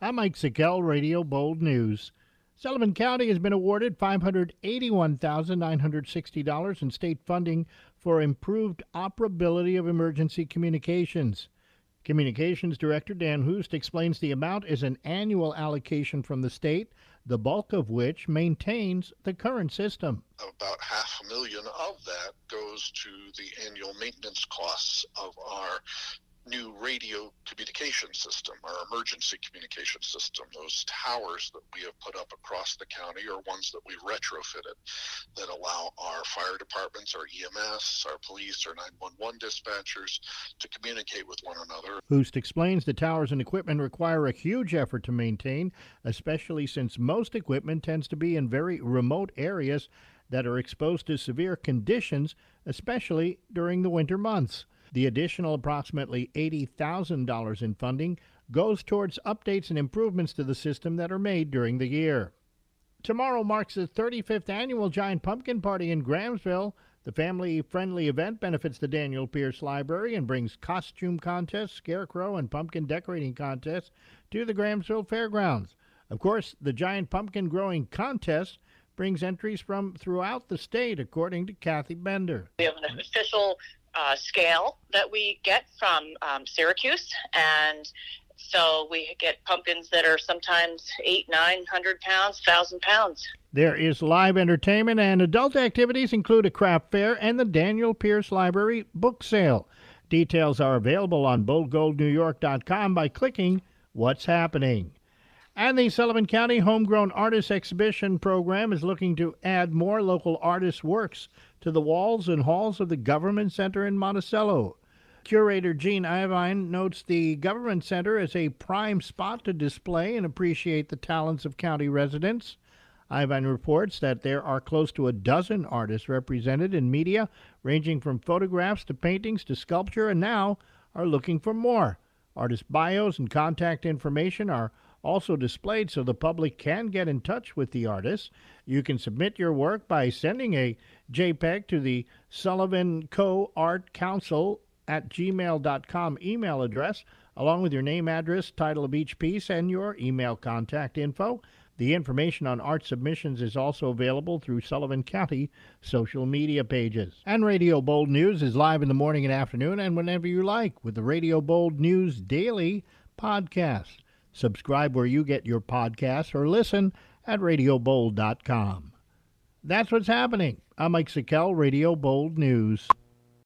I'm Mike Sikel, Radio Bold News. Sullivan County has been awarded $581,960 in state funding for improved operability of emergency communications. Communications Director Dan Hoost explains the amount is an annual allocation from the state, the bulk of which maintains the current system. About half a million of that goes to the annual maintenance costs of our new radio communication system, our emergency communication system. Those towers that we have put up across the county are ones that we've retrofitted that allow our fire departments, our EMS, our police, our 911 dispatchers to communicate with one another. Hoost explains the towers and equipment require a huge effort to maintain, especially since most equipment tends to be in very remote areas that are exposed to severe conditions, especially during the winter months. The additional approximately $80,000 in funding goes towards updates and improvements to the system that are made during the year. Tomorrow marks the 35th annual Giant Pumpkin Party in Grahamsville. The family friendly event benefits the Daniel Pierce Library and brings costume contests, scarecrow, and pumpkin decorating contests to the Grahamsville Fairgrounds. Of course, the Giant Pumpkin Growing Contest brings entries from throughout the state, according to Kathy Bender. We have an official uh, scale that we get from um, Syracuse, and so we get pumpkins that are sometimes eight, nine hundred pounds, thousand pounds. There is live entertainment and adult activities include a craft fair and the Daniel Pierce Library book sale. Details are available on boldgoldnewyork.com by clicking What's Happening. And the Sullivan County Homegrown Artists Exhibition program is looking to add more local artists' works to the walls and halls of the Government Center in Monticello. Curator Gene Ivine notes the Government Center is a prime spot to display and appreciate the talents of county residents. Ivine reports that there are close to a dozen artists represented in media, ranging from photographs to paintings to sculpture, and now are looking for more. Artist bios and contact information are also displayed so the public can get in touch with the artists. You can submit your work by sending a JPEG to the Sullivan Co. Art Council at gmail.com email address, along with your name, address, title of each piece, and your email contact info. The information on art submissions is also available through Sullivan County social media pages. And Radio Bold News is live in the morning and afternoon and whenever you like with the Radio Bold News Daily podcast. Subscribe where you get your podcasts or listen at radiobold.com. That's what's happening. I'm Mike Sikel, Radio Bold News.